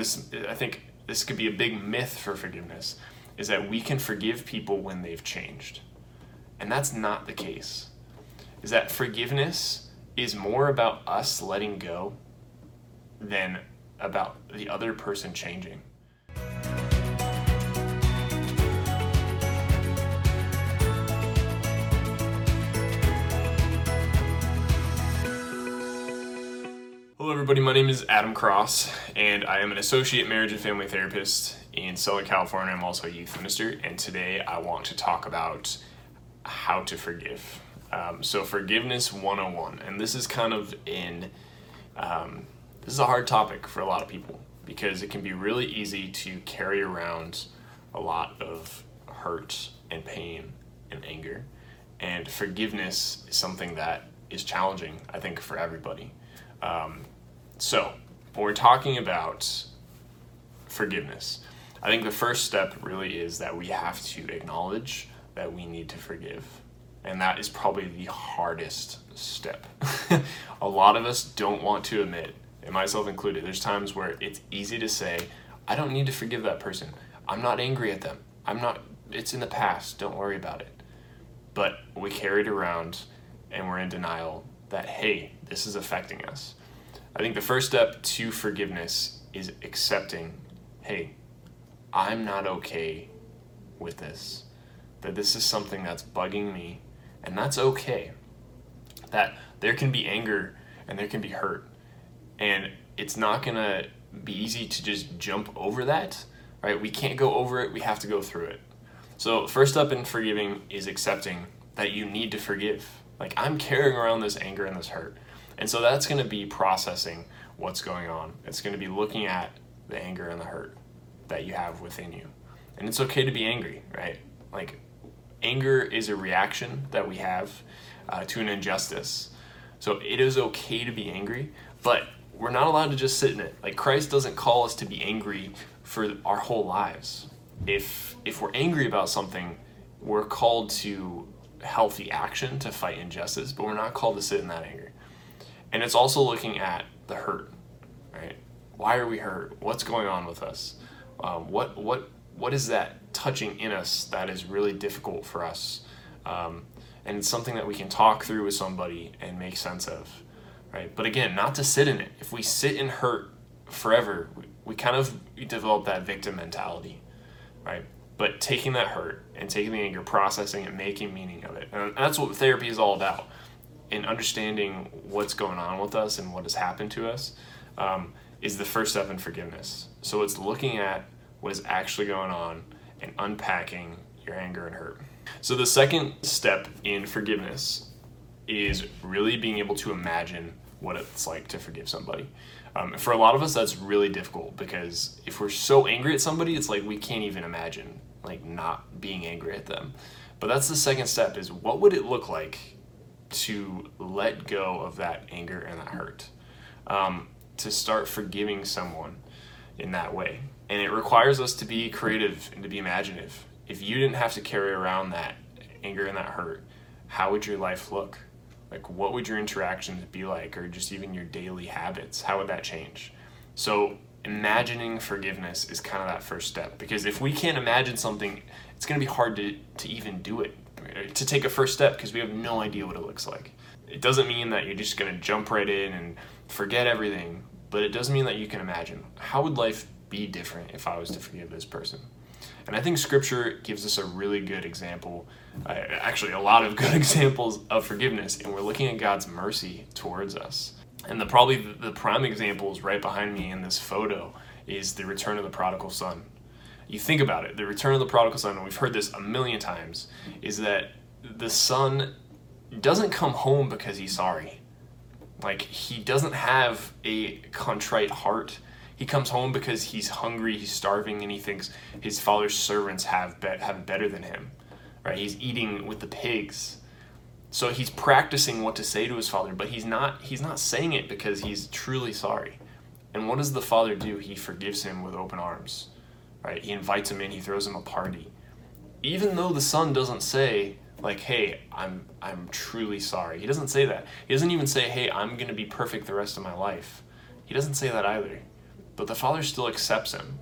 this I think this could be a big myth for forgiveness, is that we can forgive people when they've changed. And that's not the case. Is that forgiveness is more about us letting go than about the other person changing. Everybody. My name is Adam Cross, and I am an associate marriage and family therapist in Southern California. I'm also a youth minister, and today I want to talk about how to forgive. Um, so, forgiveness 101, and this is kind of in um, this is a hard topic for a lot of people because it can be really easy to carry around a lot of hurt and pain and anger, and forgiveness is something that is challenging, I think, for everybody. Um, so, when we're talking about forgiveness, I think the first step really is that we have to acknowledge that we need to forgive. And that is probably the hardest step. a lot of us don't want to admit, and myself included, there's times where it's easy to say, I don't need to forgive that person. I'm not angry at them. I'm not, it's in the past. Don't worry about it. But we carry it around and we're in denial that, hey, this is affecting us. I think the first step to forgiveness is accepting, hey, I'm not okay with this. That this is something that's bugging me, and that's okay. That there can be anger and there can be hurt, and it's not gonna be easy to just jump over that, right? We can't go over it, we have to go through it. So, first up in forgiving is accepting that you need to forgive. Like, I'm carrying around this anger and this hurt. And so that's going to be processing what's going on. It's going to be looking at the anger and the hurt that you have within you. And it's okay to be angry, right? Like, anger is a reaction that we have uh, to an injustice. So it is okay to be angry, but we're not allowed to just sit in it. Like, Christ doesn't call us to be angry for our whole lives. If, if we're angry about something, we're called to healthy action to fight injustice, but we're not called to sit in that anger. And it's also looking at the hurt, right? Why are we hurt? What's going on with us? Um, what what what is that touching in us that is really difficult for us? Um, and it's something that we can talk through with somebody and make sense of, right? But again, not to sit in it. If we sit in hurt forever, we, we kind of develop that victim mentality, right? But taking that hurt and taking the anger, processing it, making meaning of it, and that's what therapy is all about in understanding what's going on with us and what has happened to us um, is the first step in forgiveness. So it's looking at what is actually going on and unpacking your anger and hurt. So the second step in forgiveness is really being able to imagine what it's like to forgive somebody. Um, for a lot of us, that's really difficult because if we're so angry at somebody, it's like we can't even imagine like not being angry at them. But that's the second step: is what would it look like to let go of that anger and that hurt, um, to start forgiving someone in that way. And it requires us to be creative and to be imaginative. If you didn't have to carry around that anger and that hurt, how would your life look? Like, what would your interactions be like, or just even your daily habits? How would that change? So, imagining forgiveness is kind of that first step because if we can't imagine something, it's going to be hard to, to even do it to take a first step because we have no idea what it looks like. It doesn't mean that you're just going to jump right in and forget everything, but it does mean that you can imagine how would life be different if I was to forgive this person. And I think scripture gives us a really good example, uh, actually, a lot of good examples of forgiveness, and we're looking at God's mercy towards us. And the probably the prime example is right behind me in this photo is the return of the prodigal son you think about it, the return of the prodigal son, and we've heard this a million times, is that the son doesn't come home because he's sorry. Like, he doesn't have a contrite heart. He comes home because he's hungry, he's starving, and he thinks his father's servants have, be- have better than him. Right? He's eating with the pigs. So he's practicing what to say to his father, but he's not he's not saying it because he's truly sorry. And what does the father do? He forgives him with open arms right? He invites him in, he throws him a party. Even though the son doesn't say, like, hey, I'm I'm truly sorry. He doesn't say that. He doesn't even say, hey, I'm gonna be perfect the rest of my life. He doesn't say that either. but the Father still accepts him.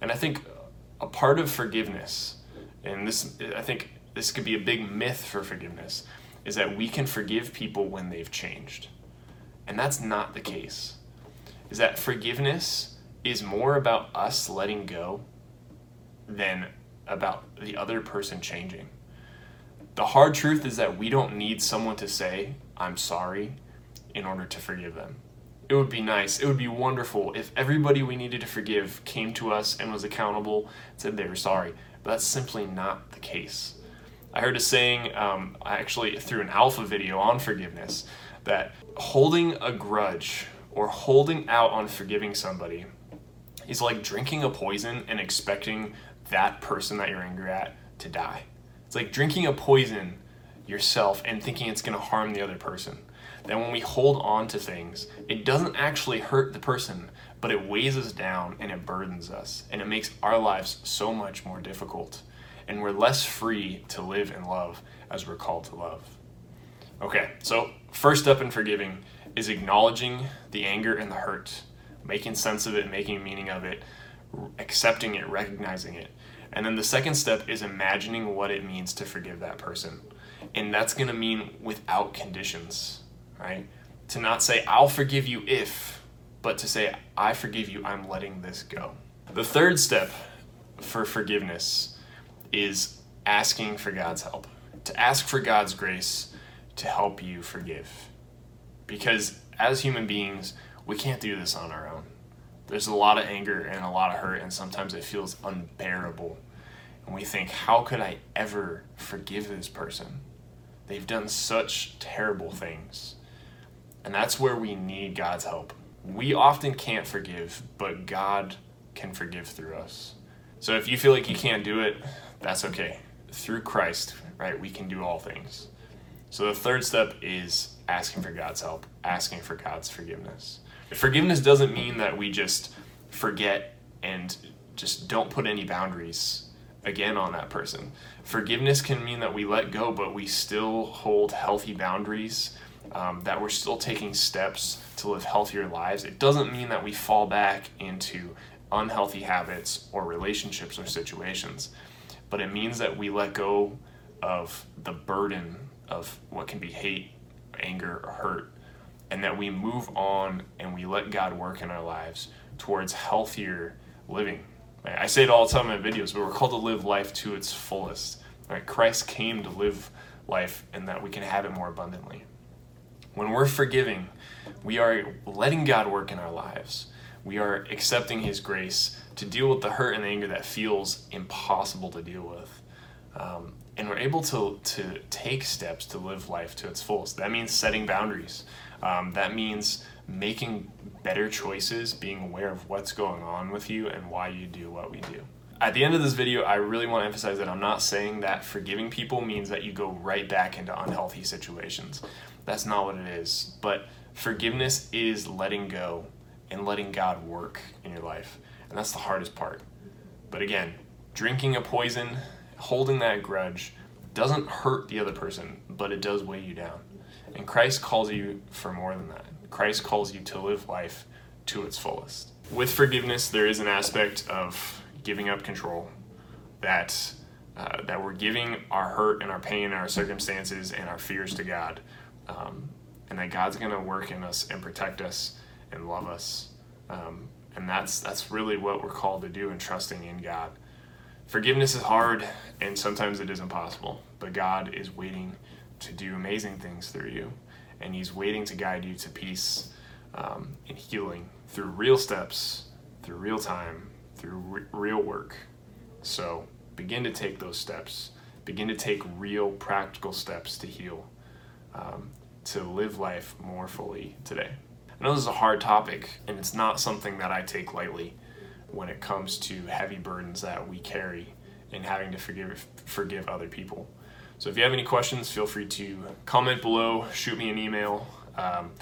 And I think a part of forgiveness, and this, I think this could be a big myth for forgiveness, is that we can forgive people when they've changed. And that's not the case. Is that forgiveness is more about us letting go than about the other person changing. The hard truth is that we don't need someone to say, I'm sorry, in order to forgive them. It would be nice, it would be wonderful if everybody we needed to forgive came to us and was accountable, and said they were sorry. But that's simply not the case. I heard a saying, um, actually through an alpha video on forgiveness, that holding a grudge or holding out on forgiving somebody is like drinking a poison and expecting that person that you're angry at to die. It's like drinking a poison yourself and thinking it's going to harm the other person. That when we hold on to things, it doesn't actually hurt the person, but it weighs us down and it burdens us and it makes our lives so much more difficult. And we're less free to live in love as we're called to love. Okay, so first step in forgiving is acknowledging the anger and the hurt, making sense of it, making meaning of it, accepting it, recognizing it. And then the second step is imagining what it means to forgive that person. And that's going to mean without conditions, right? To not say, I'll forgive you if, but to say, I forgive you, I'm letting this go. The third step for forgiveness is asking for God's help, to ask for God's grace to help you forgive. Because as human beings, we can't do this on our own. There's a lot of anger and a lot of hurt, and sometimes it feels unbearable. And we think, how could I ever forgive this person? They've done such terrible things. And that's where we need God's help. We often can't forgive, but God can forgive through us. So if you feel like you can't do it, that's okay. Through Christ, right, we can do all things. So the third step is asking for God's help, asking for God's forgiveness. Forgiveness doesn't mean that we just forget and just don't put any boundaries again on that person. Forgiveness can mean that we let go, but we still hold healthy boundaries, um, that we're still taking steps to live healthier lives. It doesn't mean that we fall back into unhealthy habits or relationships or situations, but it means that we let go of the burden of what can be hate, anger, or hurt, and that we move on and we let God work in our lives towards healthier living. I say it all the time in my videos, but we're called to live life to its fullest. Right? Christ came to live life and that we can have it more abundantly. When we're forgiving, we are letting God work in our lives. We are accepting His grace to deal with the hurt and anger that feels impossible to deal with. Um, and we're able to, to take steps to live life to its fullest. That means setting boundaries. Um, that means making better choices, being aware of what's going on with you and why you do what we do. At the end of this video, I really want to emphasize that I'm not saying that forgiving people means that you go right back into unhealthy situations. That's not what it is. But forgiveness is letting go and letting God work in your life. And that's the hardest part. But again, drinking a poison, holding that grudge, doesn't hurt the other person, but it does weigh you down. And Christ calls you for more than that. Christ calls you to live life to its fullest. With forgiveness, there is an aspect of giving up control that uh, that we're giving our hurt and our pain and our circumstances and our fears to God, um, and that God's going to work in us and protect us and love us, um, and that's that's really what we're called to do in trusting in God. Forgiveness is hard, and sometimes it is impossible, but God is waiting to do amazing things through you. And He's waiting to guide you to peace um, and healing through real steps, through real time, through re- real work. So begin to take those steps. Begin to take real practical steps to heal, um, to live life more fully today. I know this is a hard topic, and it's not something that I take lightly when it comes to heavy burdens that we carry and having to forgive forgive other people. So if you have any questions, feel free to comment below, shoot me an email. Um,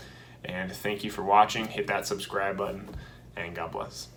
and thank you for watching. Hit that subscribe button, and God bless.